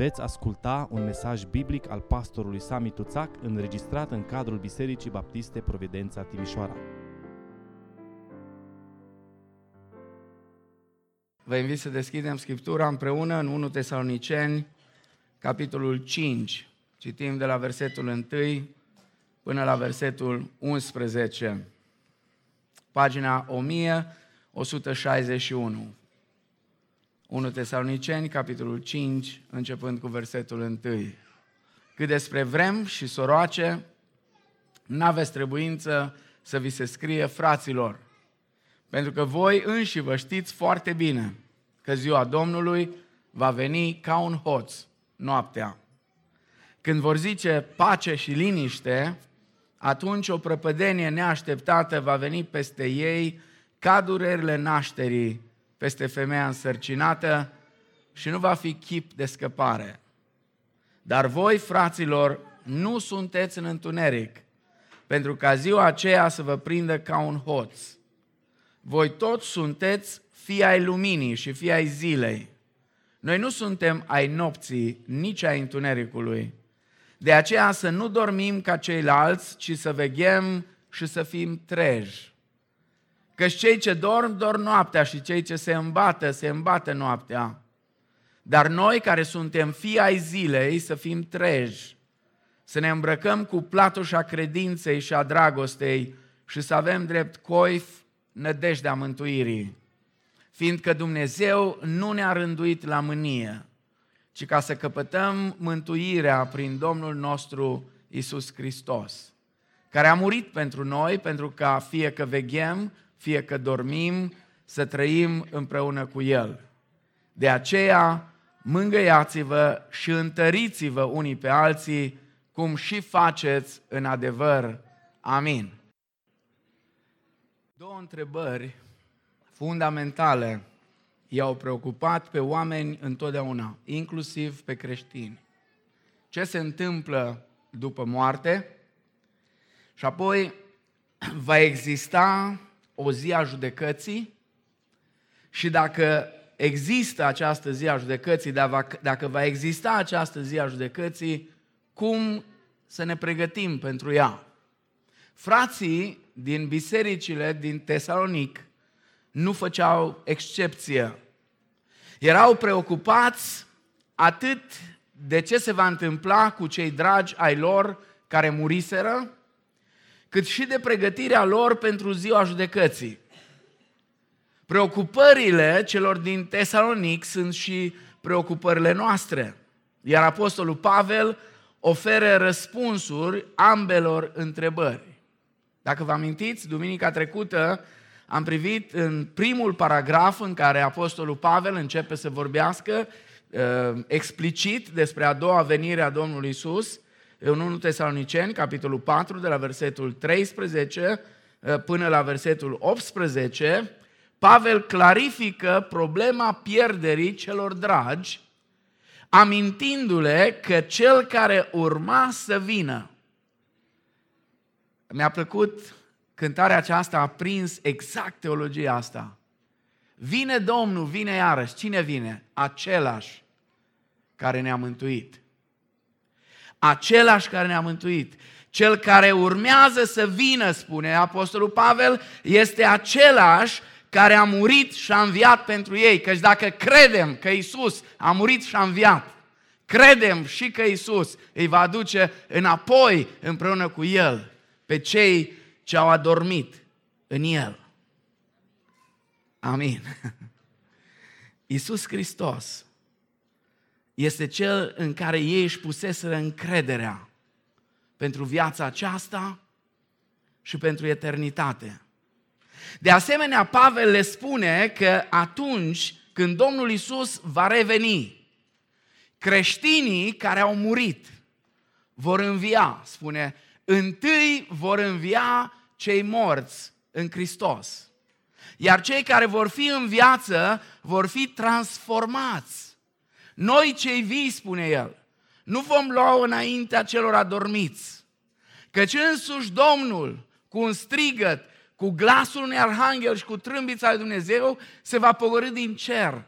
Veți asculta un mesaj biblic al pastorului Sami Tuțac înregistrat în cadrul Bisericii Baptiste Providența Timișoara. Vă invit să deschidem Scriptura împreună în 1 Tesaloniceni, capitolul 5. Citim de la versetul 1 până la versetul 11. Pagina 1161. 1 Tesaloniceni, capitolul 5, începând cu versetul 1. Cât despre vrem și soroace, n-aveți trebuință să vi se scrie fraților, pentru că voi înși vă știți foarte bine că ziua Domnului va veni ca un hoț noaptea. Când vor zice pace și liniște, atunci o prăpădenie neașteptată va veni peste ei ca durerile nașterii peste femeia însărcinată și nu va fi chip de scăpare. Dar voi, fraților, nu sunteți în întuneric, pentru ca ziua aceea să vă prindă ca un hoț. Voi toți sunteți fii ai luminii și fii ai zilei. Noi nu suntem ai nopții, nici ai întunericului. De aceea să nu dormim ca ceilalți, ci să veghem și să fim treji. Că cei ce dorm, dorm noaptea și cei ce se îmbată, se îmbată noaptea. Dar noi care suntem fii ai zilei să fim treji, să ne îmbrăcăm cu platușa credinței și a dragostei și să avem drept coif nădejdea mântuirii. Fiindcă Dumnezeu nu ne-a rânduit la mânie, ci ca să căpătăm mântuirea prin Domnul nostru Isus Hristos, care a murit pentru noi, pentru ca fie că veghem, fie că dormim, să trăim împreună cu El. De aceea, mângâiați-vă și întăriți-vă unii pe alții, cum și faceți în adevăr. Amin. Două întrebări fundamentale i-au preocupat pe oameni întotdeauna, inclusiv pe creștini. Ce se întâmplă după moarte? Și apoi va exista o zi a judecății și dacă există această zi a judecății, dacă va exista această zi a judecății, cum să ne pregătim pentru ea? Frații din bisericile din Tesalonic nu făceau excepție. Erau preocupați atât de ce se va întâmpla cu cei dragi ai lor care muriseră, cât și de pregătirea lor pentru ziua judecății. Preocupările celor din Tesalonic sunt și preocupările noastre. Iar Apostolul Pavel oferă răspunsuri ambelor întrebări. Dacă vă amintiți, duminica trecută am privit în primul paragraf în care Apostolul Pavel începe să vorbească uh, explicit despre a doua venire a Domnului Isus în 1 Tesaloniceni, capitolul 4, de la versetul 13 uh, până la versetul 18, Pavel clarifică problema pierderii celor dragi, amintindu-le că cel care urma să vină. Mi-a plăcut cântarea aceasta, a prins exact teologia asta. Vine Domnul, vine iarăși. Cine vine? Același care ne-a mântuit același care ne-a mântuit. Cel care urmează să vină, spune Apostolul Pavel, este același care a murit și a înviat pentru ei. Căci dacă credem că Isus a murit și a înviat, credem și că Isus îi va aduce înapoi împreună cu El pe cei ce au adormit în El. Amin. Isus Hristos este cel în care ei își puseseră încrederea pentru viața aceasta și pentru eternitate. De asemenea, Pavel le spune că atunci când Domnul Isus va reveni, creștinii care au murit vor învia, spune, întâi vor învia cei morți în Hristos. Iar cei care vor fi în viață vor fi transformați noi cei vii, spune el, nu vom lua înaintea celor adormiți, căci însuși Domnul, cu un strigăt, cu glasul unui arhanghel și cu trâmbița lui Dumnezeu, se va pogorâ din cer.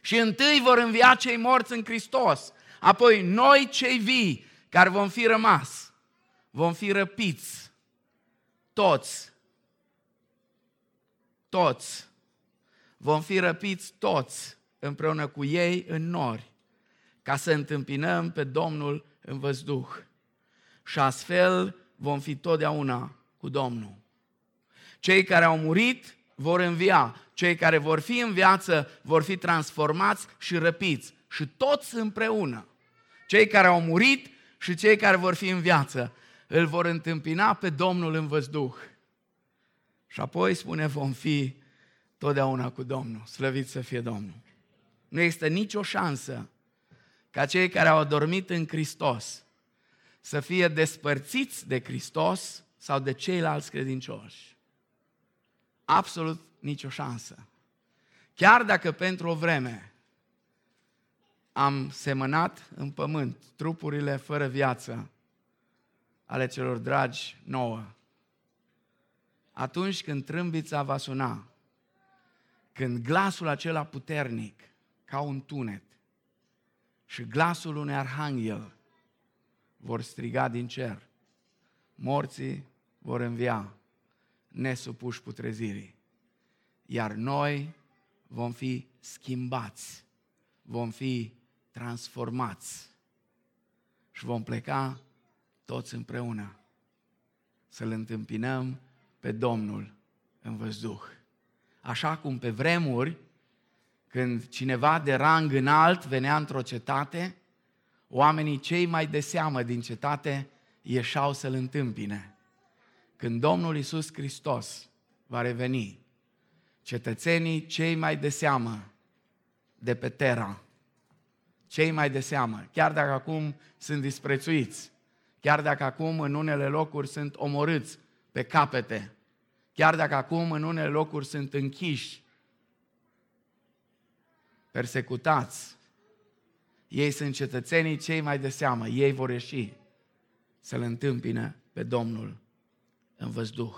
Și întâi vor învia cei morți în Hristos. Apoi noi cei vii care vom fi rămas, vom fi răpiți. Toți. Toți. Vom fi răpiți toți împreună cu ei în nori, ca să întâmpinăm pe Domnul în văzduh. Și astfel vom fi totdeauna cu Domnul. Cei care au murit vor învia, cei care vor fi în viață vor fi transformați și răpiți și toți împreună. Cei care au murit și cei care vor fi în viață îl vor întâmpina pe Domnul în văzduh. Și apoi spune, vom fi totdeauna cu Domnul. Slăvit să fie Domnul. Nu există nicio șansă ca cei care au adormit în Hristos să fie despărțiți de Hristos sau de ceilalți credincioși. Absolut nicio șansă. Chiar dacă pentru o vreme am semănat în pământ trupurile fără viață ale celor dragi nouă, atunci când trâmbița va suna, când glasul acela puternic, ca un tunet, și glasul unui arhanghel vor striga din cer, morții vor învia, nesupuși putrezirii, iar noi vom fi schimbați, vom fi transformați și vom pleca toți împreună să-L întâmpinăm pe Domnul în văzduh. Așa cum pe vremuri, când cineva de rang înalt venea într-o cetate, oamenii cei mai de seamă din cetate ieșau să-L întâmpine. Când Domnul Iisus Hristos va reveni, cetățenii cei mai de seamă de pe Terra, cei mai de seamă, chiar dacă acum sunt disprețuiți, chiar dacă acum în unele locuri sunt omorâți pe capete, chiar dacă acum în unele locuri sunt închiși, persecutați, ei sunt cetățenii cei mai de seamă, ei vor ieși să-L întâmpină pe Domnul în văzduh.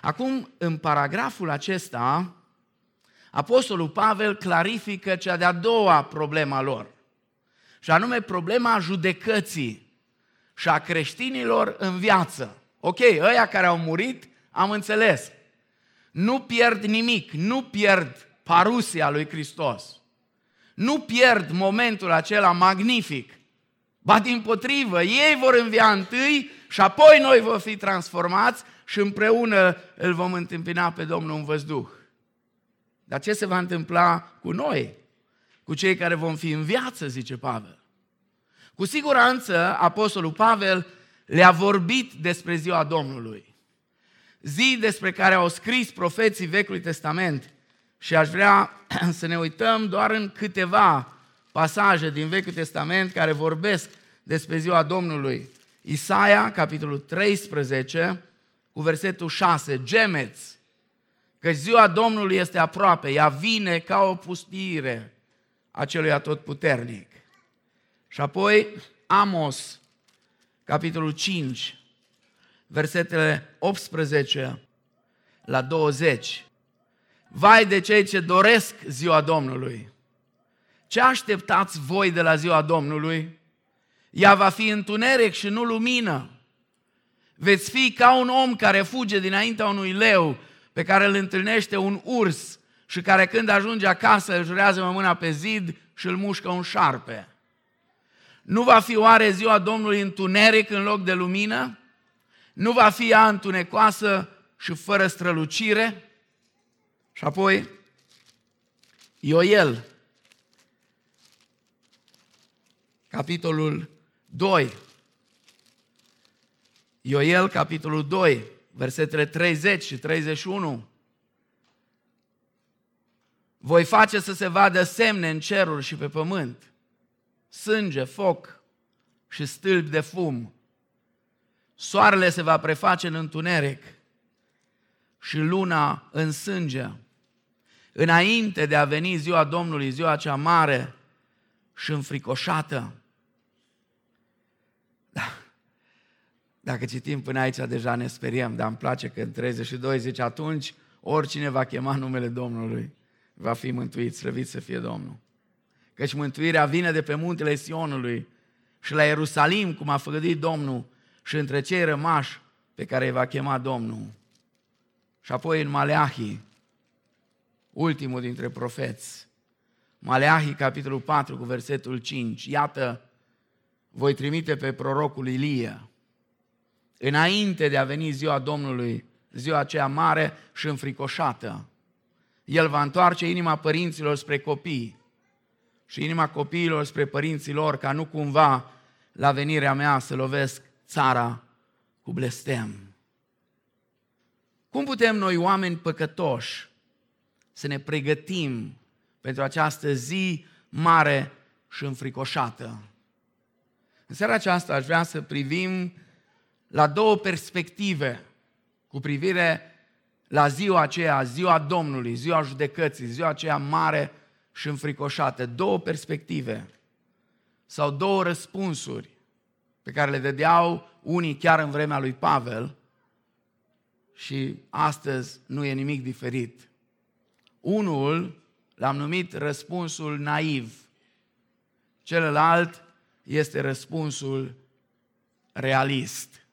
Acum, în paragraful acesta, Apostolul Pavel clarifică cea de-a doua problema lor, și anume problema judecății și a creștinilor în viață. Ok, ăia care au murit, am înțeles. Nu pierd nimic, nu pierd parusia lui Hristos. Nu pierd momentul acela magnific. Ba din potrivă, ei vor învia întâi și apoi noi vom fi transformați și împreună îl vom întâmpina pe Domnul în văzduh. Dar ce se va întâmpla cu noi? Cu cei care vom fi în viață, zice Pavel. Cu siguranță, Apostolul Pavel le-a vorbit despre ziua Domnului. Zi despre care au scris profeții Vechiului Testament. Și aș vrea să ne uităm doar în câteva pasaje din Vechiul Testament care vorbesc despre ziua Domnului. Isaia, capitolul 13, cu versetul 6, gemeți, că ziua Domnului este aproape, ea vine ca o pustire a celui atotputernic. Și apoi Amos, capitolul 5, versetele 18 la 20. Vai de cei ce doresc ziua Domnului! Ce așteptați voi de la ziua Domnului? Ea va fi întuneric și nu lumină. Veți fi ca un om care fuge dinaintea unui leu pe care îl întâlnește un urs și care când ajunge acasă își jurează mâna pe zid și îl mușcă un șarpe. Nu va fi oare ziua Domnului întuneric în loc de lumină? Nu va fi ea întunecoasă și fără strălucire? Și apoi, Ioel, capitolul 2. Ioel, capitolul 2, versetele 30 și 31. Voi face să se vadă semne în ceruri și pe pământ sânge, foc și stâlpi de fum. Soarele se va preface în întuneric și luna în sânge. Înainte de a veni ziua Domnului, ziua cea mare și înfricoșată. Da. Dacă citim până aici, deja ne speriem, dar îmi place că în 32 zice atunci oricine va chema numele Domnului va fi mântuit, slăvit să fie Domnul. Căci mântuirea vine de pe muntele Sionului și la Ierusalim, cum a făgăduit Domnul, și între cei rămași pe care îi va chema Domnul. Și apoi în Maleahi, ultimul dintre profeți, Maleahi, capitolul 4, cu versetul 5. Iată, voi trimite pe prorocul Ilie, înainte de a veni ziua Domnului, ziua aceea mare și înfricoșată. El va întoarce inima părinților spre copii și inima copiilor spre părinții lor, ca nu cumva la venirea mea să lovesc țara cu blestem. Cum putem noi, oameni păcătoși, să ne pregătim pentru această zi mare și înfricoșată? În seara aceasta aș vrea să privim la două perspective cu privire la ziua aceea, ziua Domnului, ziua judecății, ziua aceea mare și înfricoșată. Două perspective sau două răspunsuri pe care le dădeau unii chiar în vremea lui Pavel și astăzi nu e nimic diferit. Unul l-am numit răspunsul naiv, celălalt este răspunsul realist.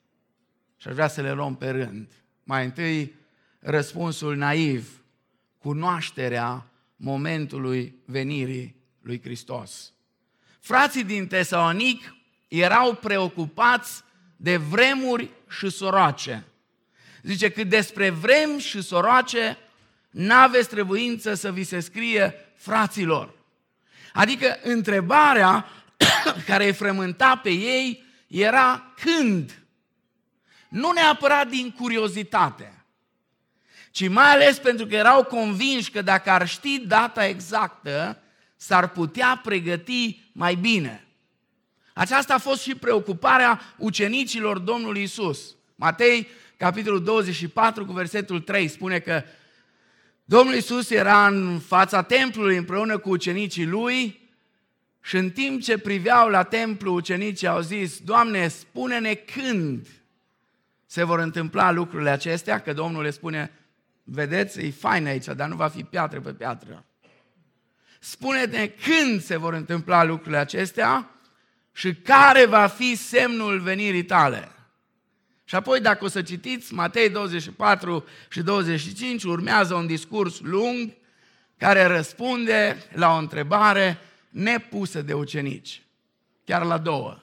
Și aș vrea să le luăm pe rând. Mai întâi, răspunsul naiv, cunoașterea momentului venirii lui Hristos. Frații din Tesalonic erau preocupați de vremuri și soroace. Zice că despre vrem și soroace n-aveți trebuință să vi se scrie fraților. Adică întrebarea care îi frământa pe ei era când. Nu neapărat din curiozitate, ci mai ales pentru că erau convinși că dacă ar ști data exactă, s-ar putea pregăti mai bine. Aceasta a fost și preocuparea ucenicilor Domnului Isus. Matei, capitolul 24, cu versetul 3, spune că Domnul Isus era în fața templului împreună cu ucenicii lui și în timp ce priveau la templu, ucenicii au zis, Doamne, spune-ne când se vor întâmpla lucrurile acestea, că Domnul le spune, vedeți, e fain aici, dar nu va fi piatră pe piatră. Spune-ne când se vor întâmpla lucrurile acestea și care va fi semnul venirii tale. Și apoi, dacă o să citiți Matei 24 și 25, urmează un discurs lung care răspunde la o întrebare nepusă de ucenici. Chiar la două.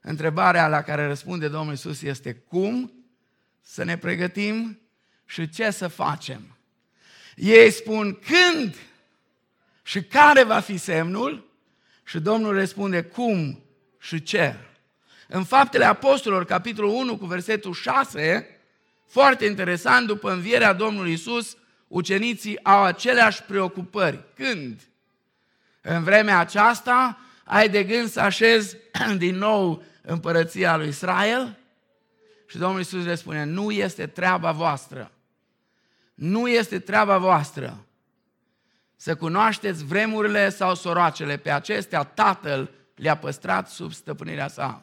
Întrebarea la care răspunde Domnul Isus este cum să ne pregătim și ce să facem. Ei spun când și care va fi semnul și Domnul răspunde cum și ce. În Faptele Apostolilor, capitolul 1, cu versetul 6, foarte interesant, după învierea Domnului Isus, ucenicii au aceleași preocupări. Când? În vremea aceasta ai de gând să așezi din nou împărăția lui Israel? Și Domnul Iisus le spune, nu este treaba voastră. Nu este treaba voastră să cunoașteți vremurile sau soroacele. Pe acestea Tatăl le-a păstrat sub stăpânirea sa.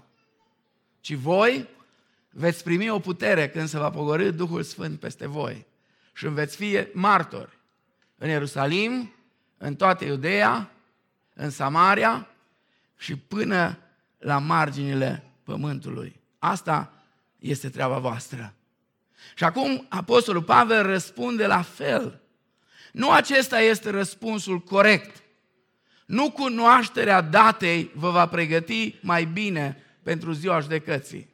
Ci voi veți primi o putere când se va pogorâ Duhul Sfânt peste voi și veți fi martori în Ierusalim, în toată Iudeea, în Samaria și până la marginile pământului. Asta este treaba voastră. Și acum Apostolul Pavel răspunde la fel. Nu acesta este răspunsul corect. Nu cunoașterea datei vă va pregăti mai bine pentru ziua judecății.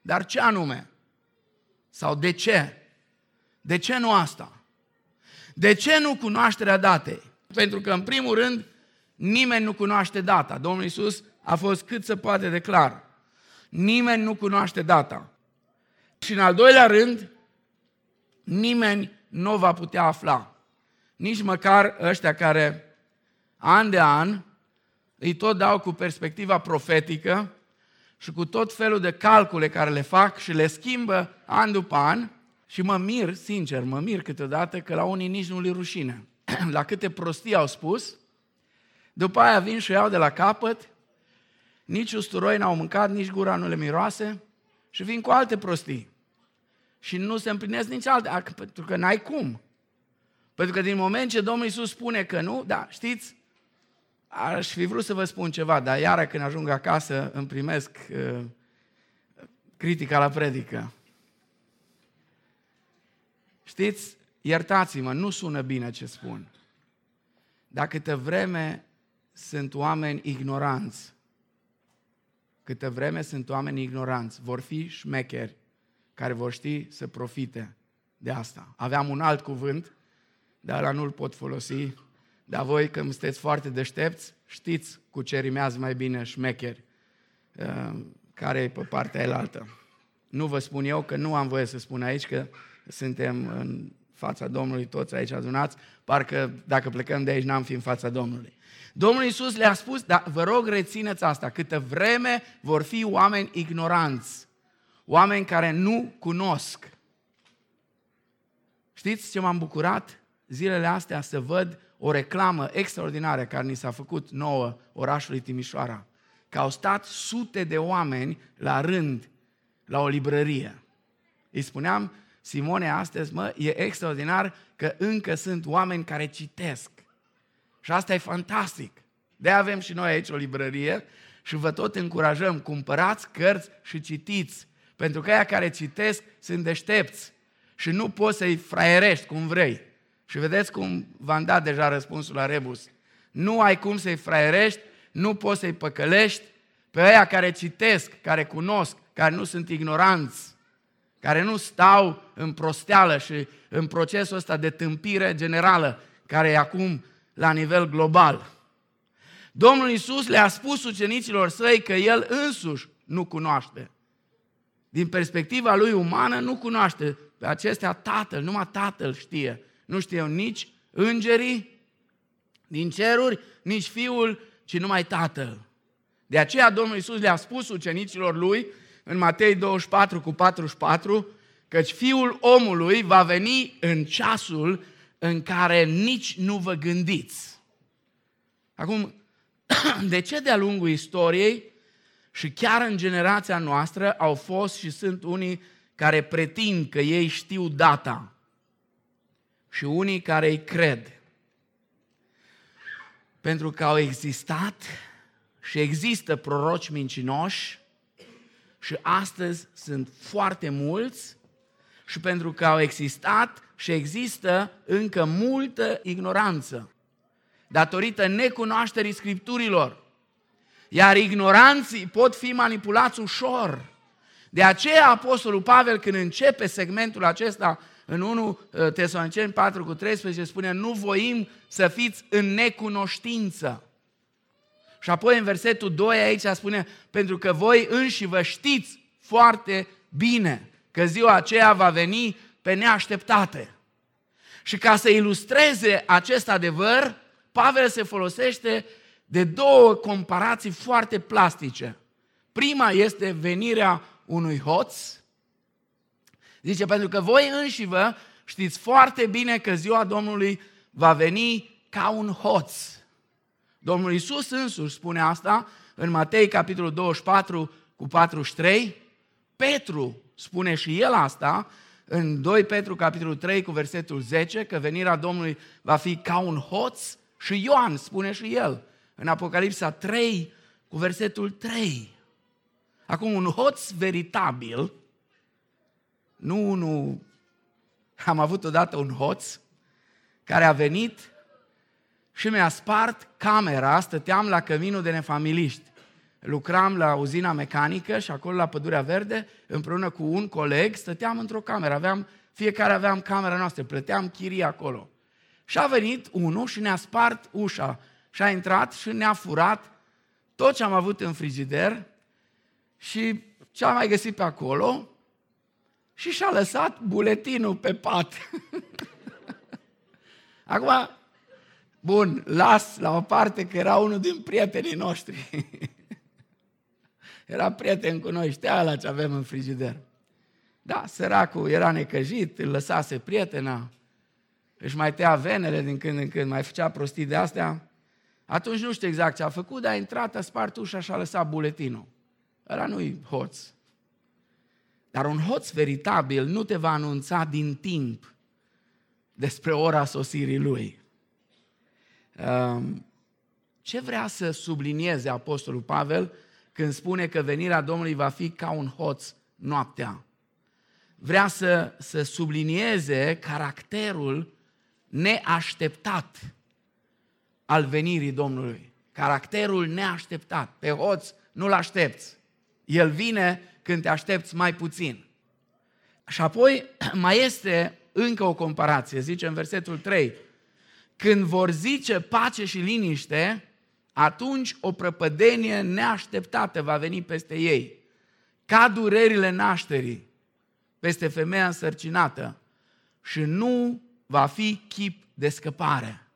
Dar ce anume? Sau de ce? De ce nu asta? De ce nu cunoașterea datei? Pentru că, în primul rând, nimeni nu cunoaște data. Domnul Iisus a fost cât se poate de clar. Nimeni nu cunoaște data. Și în al doilea rând, nimeni nu va putea afla. Nici măcar ăștia care an de an îi tot dau cu perspectiva profetică și cu tot felul de calcule care le fac și le schimbă an după an și mă mir, sincer, mă mir câteodată că la unii nici nu li rușine. la câte prostii au spus, după aia vin și iau de la capăt, nici usturoi n-au mâncat, nici gura nu le miroase și vin cu alte prostii. Și nu se împlinesc nici alte, pentru că n-ai cum. Pentru că din moment ce Domnul Iisus spune că nu, da, știți, aș fi vrut să vă spun ceva, dar iară când ajung acasă îmi primesc uh, critica la predică. Știți, iertați-mă, nu sună bine ce spun. Dar câtă vreme sunt oameni ignoranți, câtă vreme sunt oameni ignoranți, vor fi șmecheri care vor ști să profite de asta. Aveam un alt cuvânt, dar la nu-l pot folosi, dar voi când sunteți foarte deștepți, știți cu ce rimează mai bine șmecheri, uh, care e pe partea elaltă. Nu vă spun eu că nu am voie să spun aici că suntem în fața Domnului toți aici adunați, parcă dacă plecăm de aici n-am fi în fața Domnului. Domnul Iisus le-a spus, dar vă rog rețineți asta, câtă vreme vor fi oameni ignoranți, oameni care nu cunosc. Știți ce m-am bucurat zilele astea să văd o reclamă extraordinară care ni s-a făcut nouă orașului Timișoara, că au stat sute de oameni la rând la o librărie. Îi spuneam, Simone, astăzi, mă, e extraordinar că încă sunt oameni care citesc. Și asta e fantastic. de avem și noi aici o librărie și vă tot încurajăm, cumpărați cărți și citiți. Pentru că aia care citesc sunt deștepți și nu poți să-i fraierești cum vrei. Și vedeți cum v-am dat deja răspunsul la Rebus. Nu ai cum să-i fraierești, nu poți să-i păcălești pe aia care citesc, care cunosc, care nu sunt ignoranți, care nu stau în prosteală și în procesul ăsta de tâmpire generală, care e acum la nivel global. Domnul Iisus le-a spus ucenicilor săi că El însuși nu cunoaște. Din perspectiva lui umană, nu cunoaște pe acestea Tatăl, numai Tatăl știe. Nu știe nici îngerii din ceruri, nici Fiul, ci numai Tatăl. De aceea Domnul Iisus le-a spus ucenicilor lui în Matei 24 cu 44, căci Fiul omului va veni în ceasul în care nici nu vă gândiți. Acum, de ce de-a lungul istoriei și chiar în generația noastră au fost și sunt unii care pretind că ei știu data și unii care îi cred? Pentru că au existat și există proroci mincinoși și astăzi sunt foarte mulți și pentru că au existat și există încă multă ignoranță datorită necunoașterii scripturilor. Iar ignoranții pot fi manipulați ușor. De aceea Apostolul Pavel când începe segmentul acesta în 1 uh, Tesaloniceni 4 cu 13 spune nu voim să fiți în necunoștință. Și apoi în versetul 2 aici spune, pentru că voi înși vă știți foarte bine că ziua aceea va veni pe neașteptate. Și ca să ilustreze acest adevăr, Pavel se folosește de două comparații foarte plastice. Prima este venirea unui hoț. Zice, pentru că voi înși vă știți foarte bine că ziua Domnului va veni ca un hoț. Domnul Iisus însuși spune asta în Matei, capitolul 24, cu 43. Petru spune și el asta în 2 Petru, capitolul 3, cu versetul 10, că venirea Domnului va fi ca un hoț. Și Ioan spune și el în Apocalipsa 3, cu versetul 3. Acum, un hoț veritabil, nu unul... Am avut odată un hoț care a venit și mi-a spart camera, stăteam la căminul de nefamiliști. Lucram la uzina mecanică și acolo la Pădurea Verde, împreună cu un coleg, stăteam într-o cameră. Aveam, fiecare aveam camera noastră, plăteam chirii acolo. Și a venit unul și ne-a spart ușa și a intrat și ne-a furat tot ce am avut în frigider și ce am mai găsit pe acolo și și-a lăsat buletinul pe pat. Acum, Bun, las la o parte că era unul din prietenii noștri. era prieten cu noi, știa la ce avem în frigider. Da, săracul era necăjit, îl lăsase prietena, își mai tăia venele din când în când, mai făcea prostii de astea. Atunci nu știu exact ce a făcut, dar a intrat, a spart ușa și a lăsat buletinul. Ăla nu-i hoț. Dar un hoț veritabil nu te va anunța din timp despre ora sosirii lui. Um, ce vrea să sublinieze Apostolul Pavel când spune că venirea Domnului va fi ca un hoț noaptea? Vrea să, să sublinieze caracterul neașteptat al venirii Domnului. Caracterul neașteptat. Pe hoț nu-l aștepți. El vine când te aștepți mai puțin. Și apoi mai este încă o comparație, zice în versetul 3. Când vor zice pace și liniște, atunci o prăpădenie neașteptată va veni peste ei, ca durerile nașterii peste femeia însărcinată și nu va fi chip de scăpare.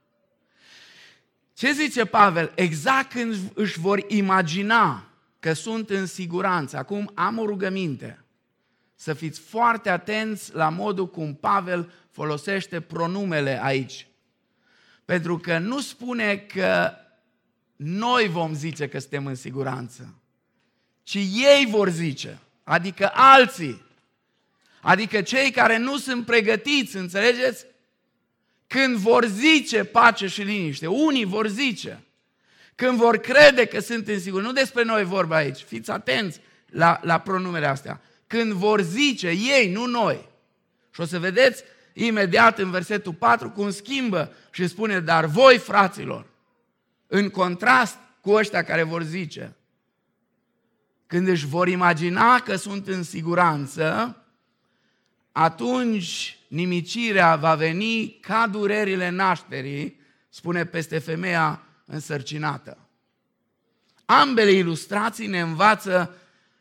Ce zice Pavel? Exact când își vor imagina că sunt în siguranță. Acum am o rugăminte. Să fiți foarte atenți la modul cum Pavel folosește pronumele aici. Pentru că nu spune că noi vom zice că suntem în siguranță, ci ei vor zice, adică alții. Adică cei care nu sunt pregătiți, înțelegeți? Când vor zice pace și liniște, unii vor zice, când vor crede că sunt în sigur, nu despre noi vorba aici, fiți atenți la, la pronumele astea, când vor zice ei, nu noi. Și o să vedeți imediat în versetul 4 cum schimbă și spune, dar voi, fraților, în contrast cu ăștia care vor zice, când își vor imagina că sunt în siguranță, atunci nimicirea va veni ca durerile nașterii, spune peste femeia însărcinată. Ambele ilustrații ne învață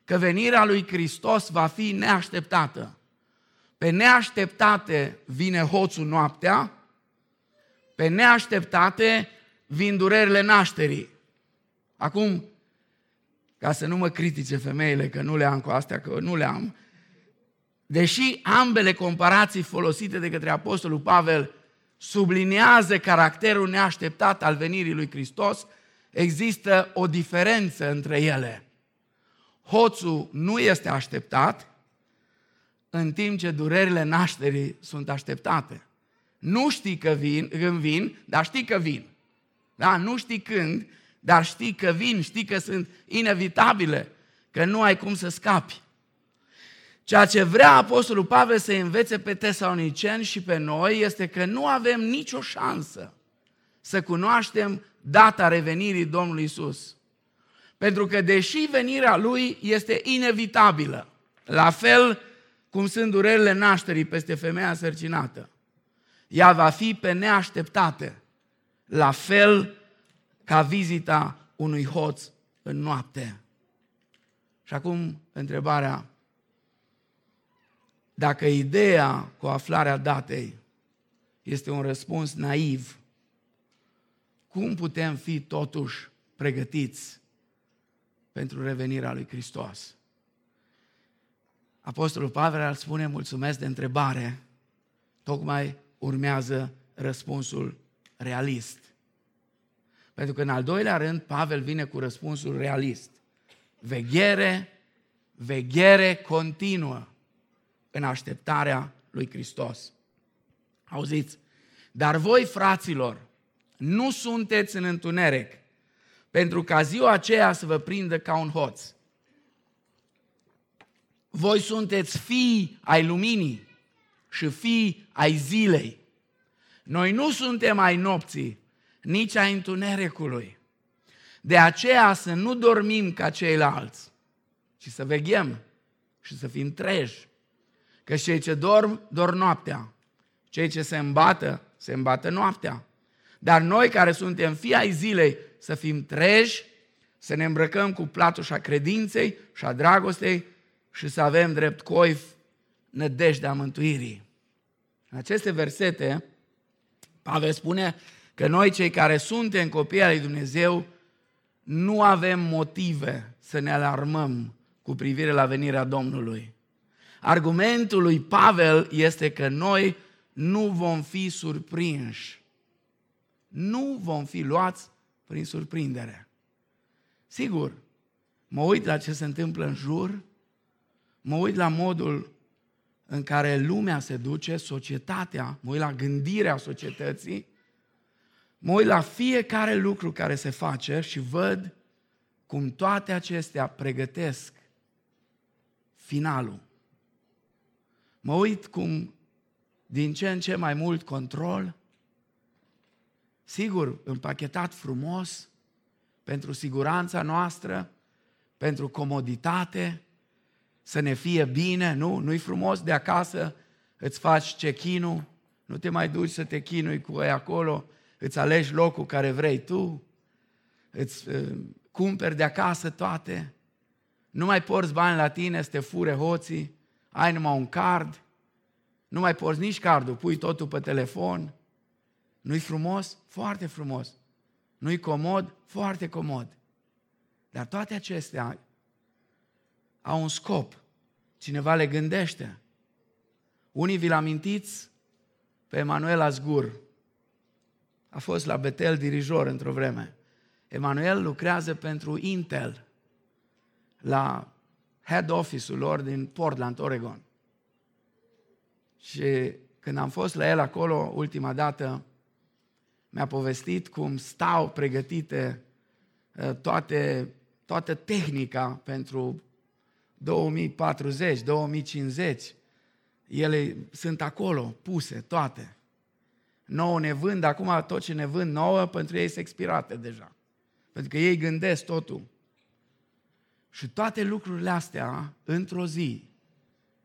că venirea lui Hristos va fi neașteptată. Pe neașteptate vine hoțul noaptea, pe neașteptate vin durerile nașterii. Acum, ca să nu mă critice femeile că nu le am cu astea, că nu le am, deși ambele comparații folosite de către Apostolul Pavel subliniază caracterul neașteptat al venirii lui Hristos, există o diferență între ele. Hoțul nu este așteptat, în timp ce durerile nașterii sunt așteptate. Nu știi că vin, când vin, dar știi că vin. Da? Nu știi când, dar știi că vin, știi că sunt inevitabile, că nu ai cum să scapi. Ceea ce vrea Apostolul Pavel să învețe pe tesaloniceni și pe noi este că nu avem nicio șansă să cunoaștem data revenirii Domnului Isus. Pentru că deși venirea Lui este inevitabilă, la fel cum sunt durerile nașterii peste femeia sărcinată, ea va fi pe neașteptate, la fel ca vizita unui hoț în noapte. Și acum întrebarea, dacă ideea cu aflarea datei este un răspuns naiv, cum putem fi totuși pregătiți pentru revenirea lui Hristos? Apostolul Pavel ar spune, mulțumesc de întrebare, tocmai urmează răspunsul realist. Pentru că în al doilea rând, Pavel vine cu răspunsul realist. Veghere, veghere continuă în așteptarea lui Hristos. Auziți? Dar voi, fraților, nu sunteți în întuneric, pentru ca ziua aceea să vă prindă ca un hoț. Voi sunteți fii ai luminii și fii ai zilei. Noi nu suntem ai nopții, nici ai întunericului. De aceea să nu dormim ca ceilalți, ci să veghem și să fim treji. Că cei ce dorm, dorm noaptea. Cei ce se îmbată, se îmbată noaptea. Dar noi care suntem fii ai zilei, să fim treji, să ne îmbrăcăm cu platușa credinței și a dragostei și să avem drept coif nădejdea mântuirii. În aceste versete, Pavel spune că noi cei care suntem copii al lui Dumnezeu nu avem motive să ne alarmăm cu privire la venirea Domnului. Argumentul lui Pavel este că noi nu vom fi surprinși. Nu vom fi luați prin surprindere. Sigur, mă uit la ce se întâmplă în jur, mă uit la modul în care lumea se duce, societatea, mă uit la gândirea societății, mă uit la fiecare lucru care se face și văd cum toate acestea pregătesc finalul. Mă uit cum din ce în ce mai mult control, sigur, împachetat frumos, pentru siguranța noastră, pentru comoditate, să ne fie bine, nu? Nu-i frumos de acasă, îți faci check-in nu te mai duci să te chinui cu ei acolo, îți alegi locul care vrei tu, îți uh, cumperi de acasă toate, nu mai porți bani la tine să te fure hoții, ai numai un card, nu mai porți nici cardul, pui totul pe telefon. Nu-i frumos? Foarte frumos. Nu-i comod? Foarte comod. Dar toate acestea au un scop. Cineva le gândește. Unii vi-l amintiți pe Emanuel Azgur. A fost la Betel dirijor într-o vreme. Emanuel lucrează pentru Intel la head office-ul lor din Portland, Oregon. Și când am fost la el acolo ultima dată, mi-a povestit cum stau pregătite uh, toate, toată tehnica pentru 2040, 2050. Ele sunt acolo, puse, toate. Nouă ne vând, acum tot ce ne vând nouă, pentru ei este expirate deja. Pentru că ei gândesc totul. Și toate lucrurile astea, într-o zi,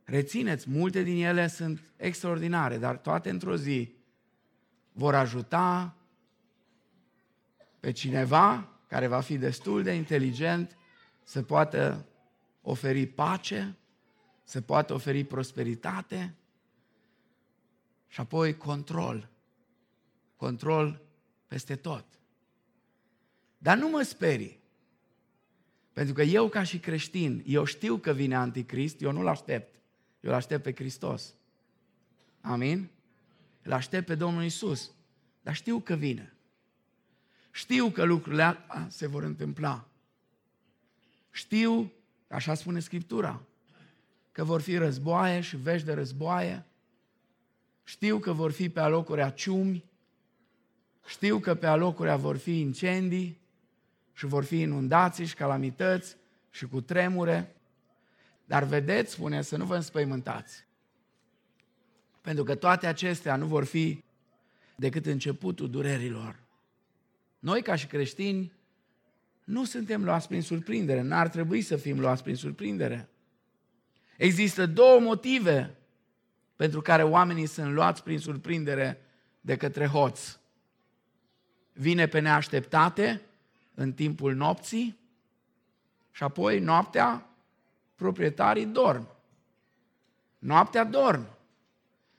rețineți, multe din ele sunt extraordinare, dar toate într-o zi vor ajuta pe cineva care va fi destul de inteligent să poată oferi pace, să poată oferi prosperitate și apoi control. Control peste tot. Dar nu mă sperii. Pentru că eu ca și creștin, eu știu că vine Anticrist, eu nu-l aștept. Eu îl aștept pe Hristos. Amin? Îl aștept pe Domnul Isus. Dar știu că vine. Știu că lucrurile se vor întâmpla. Știu, așa spune Scriptura, că vor fi războaie și vești de războaie. Știu că vor fi pe alocurea ciumi. Știu că pe alocurea vor fi incendii și vor fi inundații și calamități și cu tremure. Dar vedeți, spune, să nu vă înspăimântați. Pentru că toate acestea nu vor fi decât începutul durerilor. Noi, ca și creștini, nu suntem luați prin surprindere. N-ar trebui să fim luați prin surprindere. Există două motive pentru care oamenii sunt luați prin surprindere de către hoț. Vine pe neașteptate în timpul nopții și apoi noaptea proprietarii dorm. Noaptea dorm.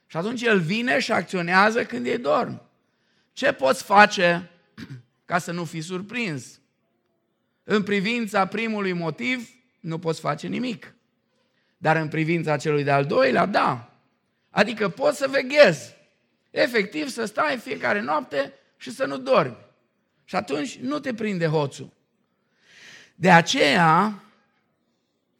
Și atunci el vine și acționează când ei dorm. Ce poți face ca să nu fii surprins? În privința primului motiv, nu poți face nimic. Dar în privința celui de-al doilea, da. Adică poți să veghezi. Efectiv să stai fiecare noapte și să nu dormi. Și atunci nu te prinde hoțul. De aceea,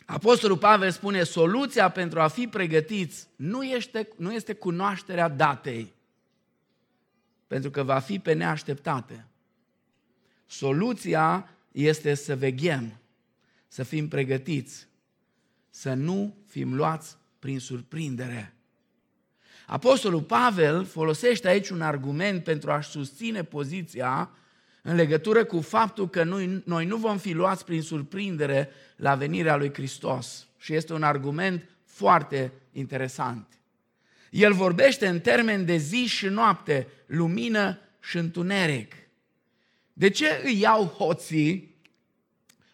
Apostolul Pavel spune, soluția pentru a fi pregătiți nu este, nu este cunoașterea datei, pentru că va fi pe neașteptate. Soluția este să veghem, să fim pregătiți, să nu fim luați prin surprindere. Apostolul Pavel folosește aici un argument pentru a-și susține poziția în legătură cu faptul că noi, noi nu vom fi luați prin surprindere la venirea lui Hristos. Și este un argument foarte interesant. El vorbește în termen de zi și noapte, lumină și întuneric. De ce îi iau hoții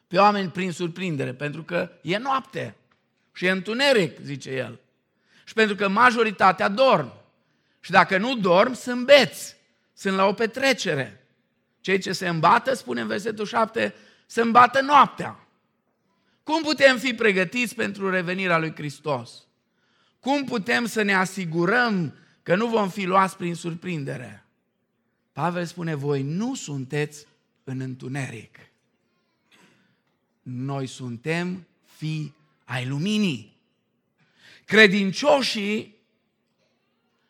pe oameni prin surprindere? Pentru că e noapte și e întuneric, zice el. Și pentru că majoritatea dorm. Și dacă nu dorm, sunt beți, sunt la o petrecere. Cei ce se îmbată, spune în versetul 7, se îmbată noaptea. Cum putem fi pregătiți pentru revenirea lui Hristos? Cum putem să ne asigurăm că nu vom fi luați prin surprindere? Pavel spune, voi nu sunteți în întuneric. Noi suntem fi ai luminii. Credincioșii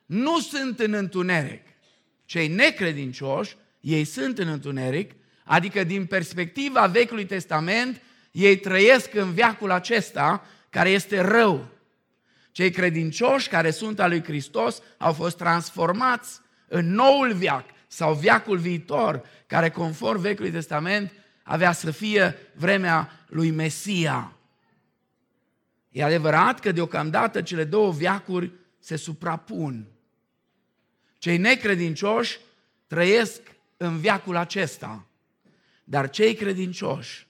nu sunt în întuneric. Cei necredincioși, ei sunt în întuneric, adică din perspectiva Vechiului Testament, ei trăiesc în viacul acesta care este rău. Cei credincioși care sunt al lui Hristos au fost transformați în noul viac sau viacul viitor, care conform Vechiului Testament avea să fie vremea lui Mesia. E adevărat că deocamdată cele două viacuri se suprapun. Cei necredincioși trăiesc în viacul acesta, dar cei credincioși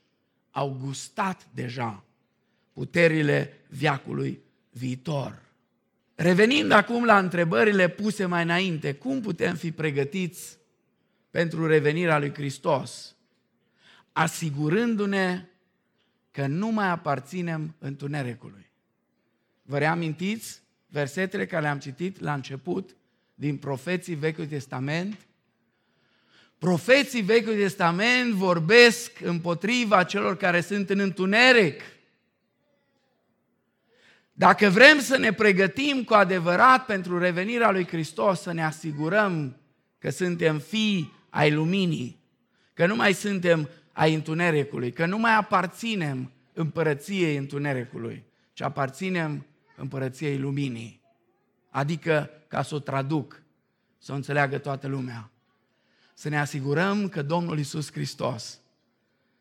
au gustat deja puterile viacului viitor. Revenind acum la întrebările puse mai înainte, cum putem fi pregătiți pentru revenirea lui Hristos? Asigurându-ne că nu mai aparținem întunericului. Vă reamintiți versetele care le-am citit la început din profeții Vechiului Testament? Profeții Vechiului Testament vorbesc împotriva celor care sunt în întuneric. Dacă vrem să ne pregătim cu adevărat pentru revenirea lui Hristos, să ne asigurăm că suntem fii ai luminii, că nu mai suntem ai întunericului, că nu mai aparținem împărăției întunericului, ci aparținem împărăției luminii. Adică, ca să o traduc, să o înțeleagă toată lumea, să ne asigurăm că Domnul Isus Hristos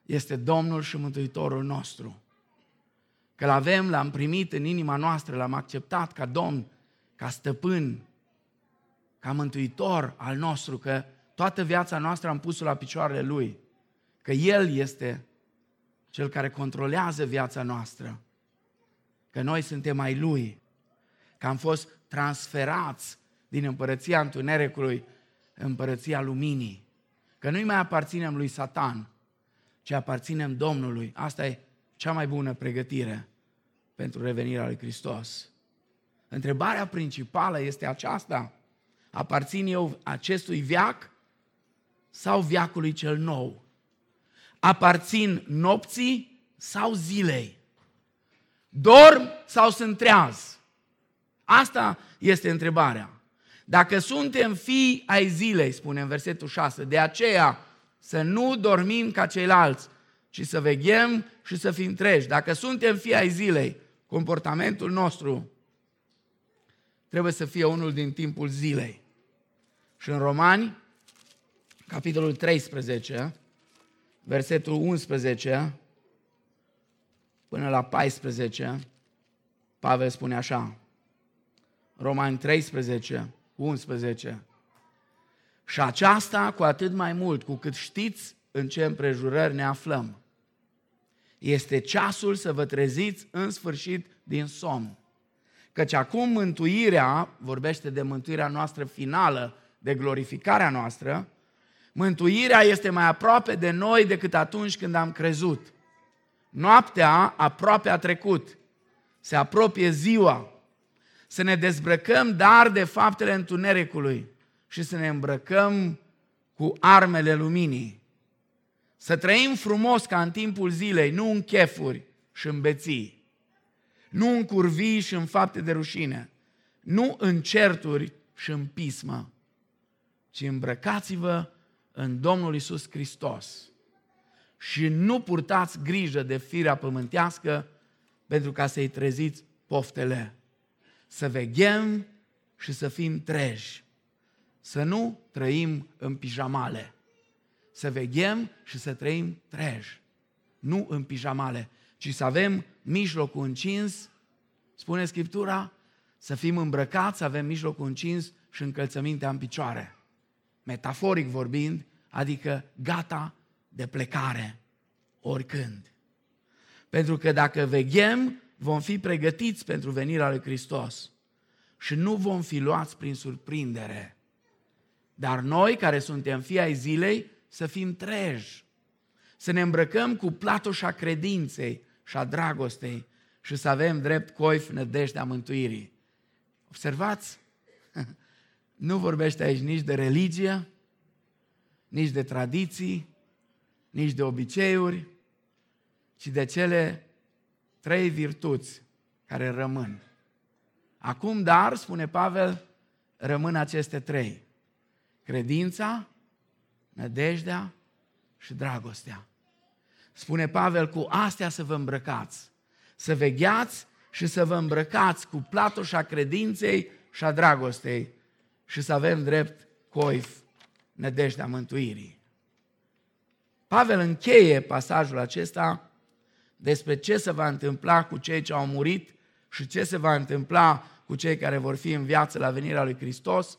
este Domnul și Mântuitorul nostru. Că l avem, l-am primit în inima noastră, l-am acceptat ca Domn, ca stăpân, ca mântuitor al nostru, că toată viața noastră am pus-o la picioarele Lui, că El este Cel care controlează viața noastră, că noi suntem ai Lui, că am fost transferați din împărăția întunericului în împărăția luminii, că nu-i mai aparținem lui Satan, ci aparținem Domnului. Asta e cea mai bună pregătire pentru revenirea lui Hristos. Întrebarea principală este aceasta. Aparțin eu acestui viac sau viacului cel nou? Aparțin nopții sau zilei? Dorm sau sunt treaz? Asta este întrebarea. Dacă suntem fii ai zilei, spune în versetul 6, de aceea să nu dormim ca ceilalți, ci să veghem și să fim treji. Dacă suntem fii ai zilei, comportamentul nostru trebuie să fie unul din timpul zilei. Și în Romani, capitolul 13, versetul 11 până la 14, Pavel spune așa, Romani 13, 11. Și aceasta cu atât mai mult, cu cât știți în ce împrejurări ne aflăm. Este ceasul să vă treziți în sfârșit din somn. Căci acum mântuirea, vorbește de mântuirea noastră finală, de glorificarea noastră, mântuirea este mai aproape de noi decât atunci când am crezut. Noaptea aproape a trecut, se apropie ziua, să ne dezbrăcăm dar de faptele întunericului și să ne îmbrăcăm cu armele luminii. Să trăim frumos ca în timpul zilei, nu în chefuri și în beții, nu în curvii și în fapte de rușine, nu în certuri și în pismă, ci îmbrăcați-vă în Domnul Isus Hristos și nu purtați grijă de firea pământească pentru ca să-i treziți poftele să veghem și să fim treji. Să nu trăim în pijamale. Să veghem și să trăim treji. Nu în pijamale, ci să avem mijlocul încins, spune Scriptura, să fim îmbrăcați, să avem mijlocul încins și încălțămintea în picioare. Metaforic vorbind, adică gata de plecare, oricând. Pentru că dacă veghem vom fi pregătiți pentru venirea lui Hristos și nu vom fi luați prin surprindere. Dar noi, care suntem fii ai zilei, să fim treji, să ne îmbrăcăm cu platoșa credinței și a dragostei și să avem drept coif nădejdea mântuirii. Observați, nu vorbește aici nici de religie, nici de tradiții, nici de obiceiuri, ci de cele trei virtuți care rămân. Acum, dar, spune Pavel, rămân aceste trei. Credința, nădejdea și dragostea. Spune Pavel, cu astea să vă îmbrăcați, să vegheați și să vă îmbrăcați cu platoșa credinței și a dragostei și să avem drept coif nădejdea mântuirii. Pavel încheie pasajul acesta despre ce se va întâmpla cu cei ce au murit și ce se va întâmpla cu cei care vor fi în viață la venirea lui Hristos,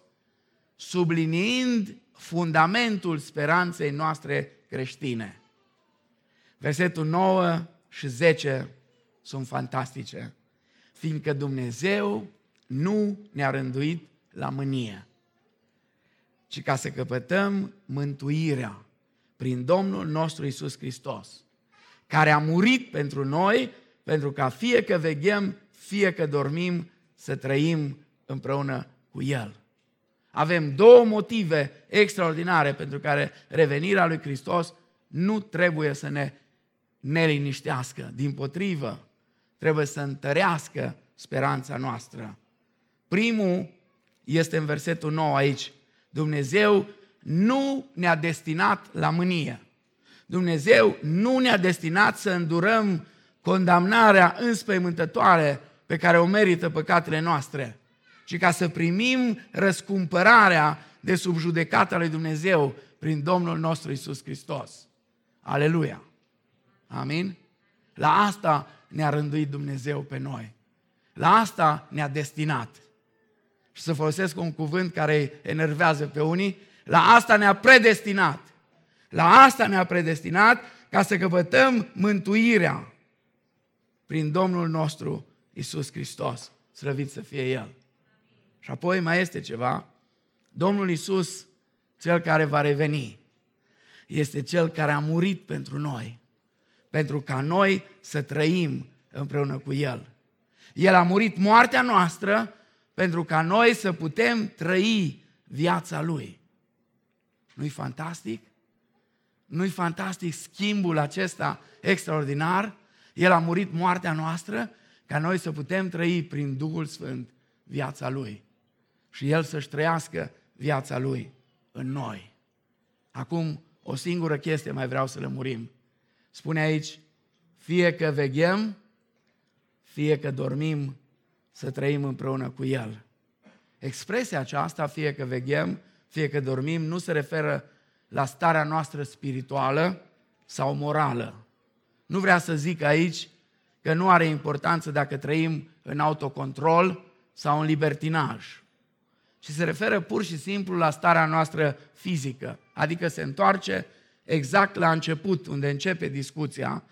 subliniind fundamentul speranței noastre creștine. Versetul 9 și 10 sunt fantastice, fiindcă Dumnezeu nu ne-a rânduit la mânie, ci ca să căpătăm mântuirea prin Domnul nostru Isus Hristos, care a murit pentru noi, pentru ca fie că veghem, fie că dormim, să trăim împreună cu El. Avem două motive extraordinare pentru care revenirea lui Hristos nu trebuie să ne neliniștească. Din potrivă, trebuie să întărească speranța noastră. Primul este în versetul 9 aici. Dumnezeu nu ne-a destinat la mânie. Dumnezeu nu ne-a destinat să îndurăm condamnarea înspăimântătoare pe care o merită păcatele noastre, ci ca să primim răscumpărarea de sub judecata lui Dumnezeu prin Domnul nostru Isus Hristos. Aleluia! Amin? La asta ne-a rânduit Dumnezeu pe noi. La asta ne-a destinat. Și să folosesc un cuvânt care îi enervează pe unii, la asta ne-a predestinat. La asta ne-a predestinat ca să căpătăm mântuirea prin Domnul nostru Isus Hristos. Slăvit să fie El. Și apoi mai este ceva. Domnul Isus, Cel care va reveni, este Cel care a murit pentru noi, pentru ca noi să trăim împreună cu El. El a murit moartea noastră pentru ca noi să putem trăi viața Lui. Nu-i fantastic? Nu-i fantastic schimbul acesta extraordinar? El a murit moartea noastră ca noi să putem trăi prin Duhul Sfânt viața Lui și El să-și trăiască viața Lui în noi. Acum, o singură chestie mai vreau să lămurim. Spune aici, fie că veghem, fie că dormim, să trăim împreună cu El. Expresia aceasta, fie că veghem, fie că dormim, nu se referă la starea noastră spirituală sau morală. Nu vrea să zic aici că nu are importanță dacă trăim în autocontrol sau în libertinaj. Și se referă pur și simplu la starea noastră fizică, adică se întoarce exact la început, unde începe discuția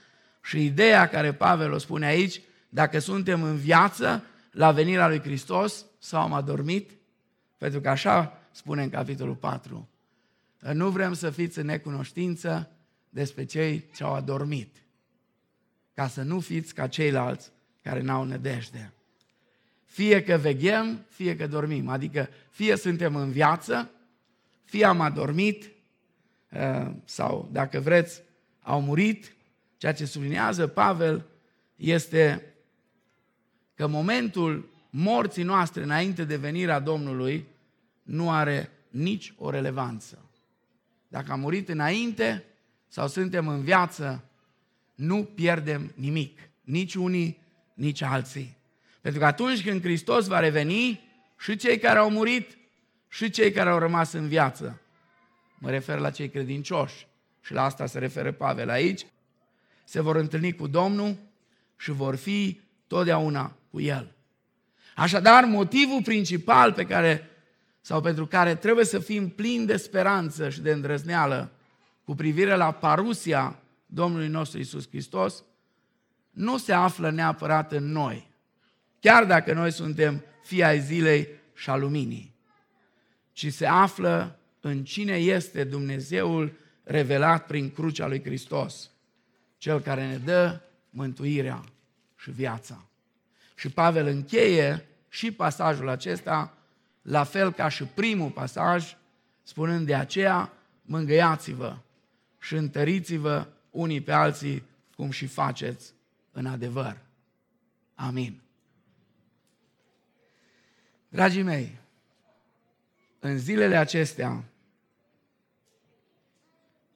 și ideea care Pavel o spune aici, dacă suntem în viață la venirea lui Hristos sau am adormit, pentru că așa spune în capitolul 4. Nu vrem să fiți în necunoștință despre cei ce au adormit ca să nu fiți ca ceilalți care n-au nădejde. Fie că veghem, fie că dormim. Adică fie suntem în viață, fie am adormit, uh, sau dacă vreți, au murit. Ceea ce sublinează Pavel este că momentul morții noastre înainte de venirea Domnului nu are nici o relevanță. Dacă am murit înainte sau suntem în viață nu pierdem nimic, nici unii, nici alții. Pentru că atunci când Hristos va reveni, și cei care au murit, și cei care au rămas în viață, mă refer la cei credincioși, și la asta se referă Pavel aici, se vor întâlni cu Domnul și vor fi totdeauna cu El. Așadar, motivul principal pe care, sau pentru care trebuie să fim plini de speranță și de îndrăzneală cu privire la parusia Domnului nostru Isus Hristos nu se află neapărat în noi, chiar dacă noi suntem fii ai zilei și a luminii, ci se află în cine este Dumnezeul revelat prin crucea lui Hristos, cel care ne dă mântuirea și viața. Și Pavel încheie și pasajul acesta, la fel ca și primul pasaj, spunând de aceea, mângâiați-vă și întăriți-vă unii pe alții, cum și faceți în adevăr. Amin. Dragii mei, în zilele acestea,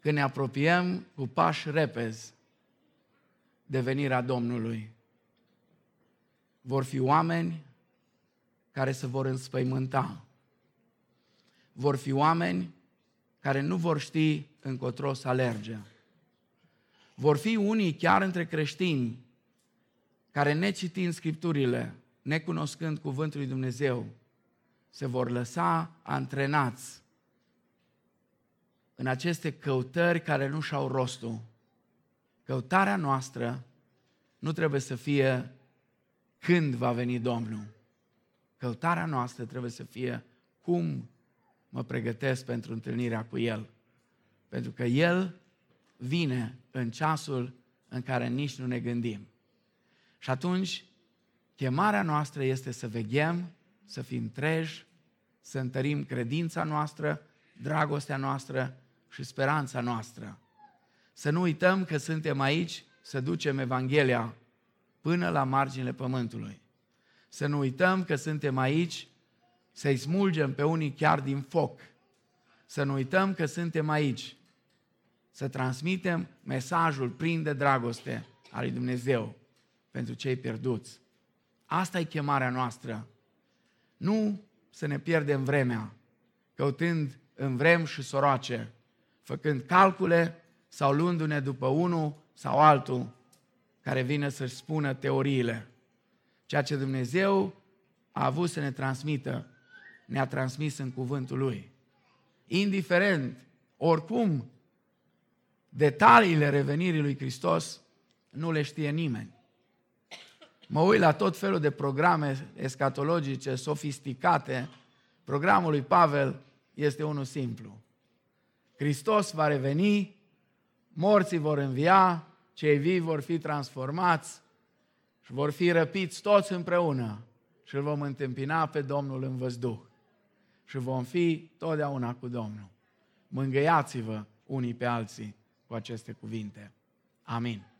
când ne apropiem cu pași repezi de venirea Domnului, vor fi oameni care se vor înspăimânta. Vor fi oameni care nu vor ști încotro să alerge. Vor fi unii chiar între creștini care necitind Scripturile, necunoscând Cuvântul lui Dumnezeu, se vor lăsa antrenați în aceste căutări care nu și-au rostul. Căutarea noastră nu trebuie să fie când va veni Domnul. Căutarea noastră trebuie să fie cum mă pregătesc pentru întâlnirea cu El. Pentru că El vine în ceasul în care nici nu ne gândim. Și atunci, chemarea noastră este să veghem, să fim treji, să întărim credința noastră, dragostea noastră și speranța noastră. Să nu uităm că suntem aici să ducem Evanghelia până la marginile pământului. Să nu uităm că suntem aici să-i smulgem pe unii chiar din foc. Să nu uităm că suntem aici să transmitem mesajul plin de dragoste al lui Dumnezeu pentru cei pierduți. Asta e chemarea noastră. Nu să ne pierdem vremea căutând în vrem și soroace, făcând calcule sau luându-ne după unul sau altul care vine să-și spună teoriile. Ceea ce Dumnezeu a avut să ne transmită, ne-a transmis în cuvântul Lui. Indiferent, oricum, detaliile revenirii lui Hristos nu le știe nimeni. Mă uit la tot felul de programe escatologice, sofisticate. Programul lui Pavel este unul simplu. Hristos va reveni, morții vor învia, cei vii vor fi transformați și vor fi răpiți toți împreună și îl vom întâmpina pe Domnul în văzduh. Și vom fi totdeauna cu Domnul. Mângâiați-vă unii pe alții cu aceste cuvinte. Amin.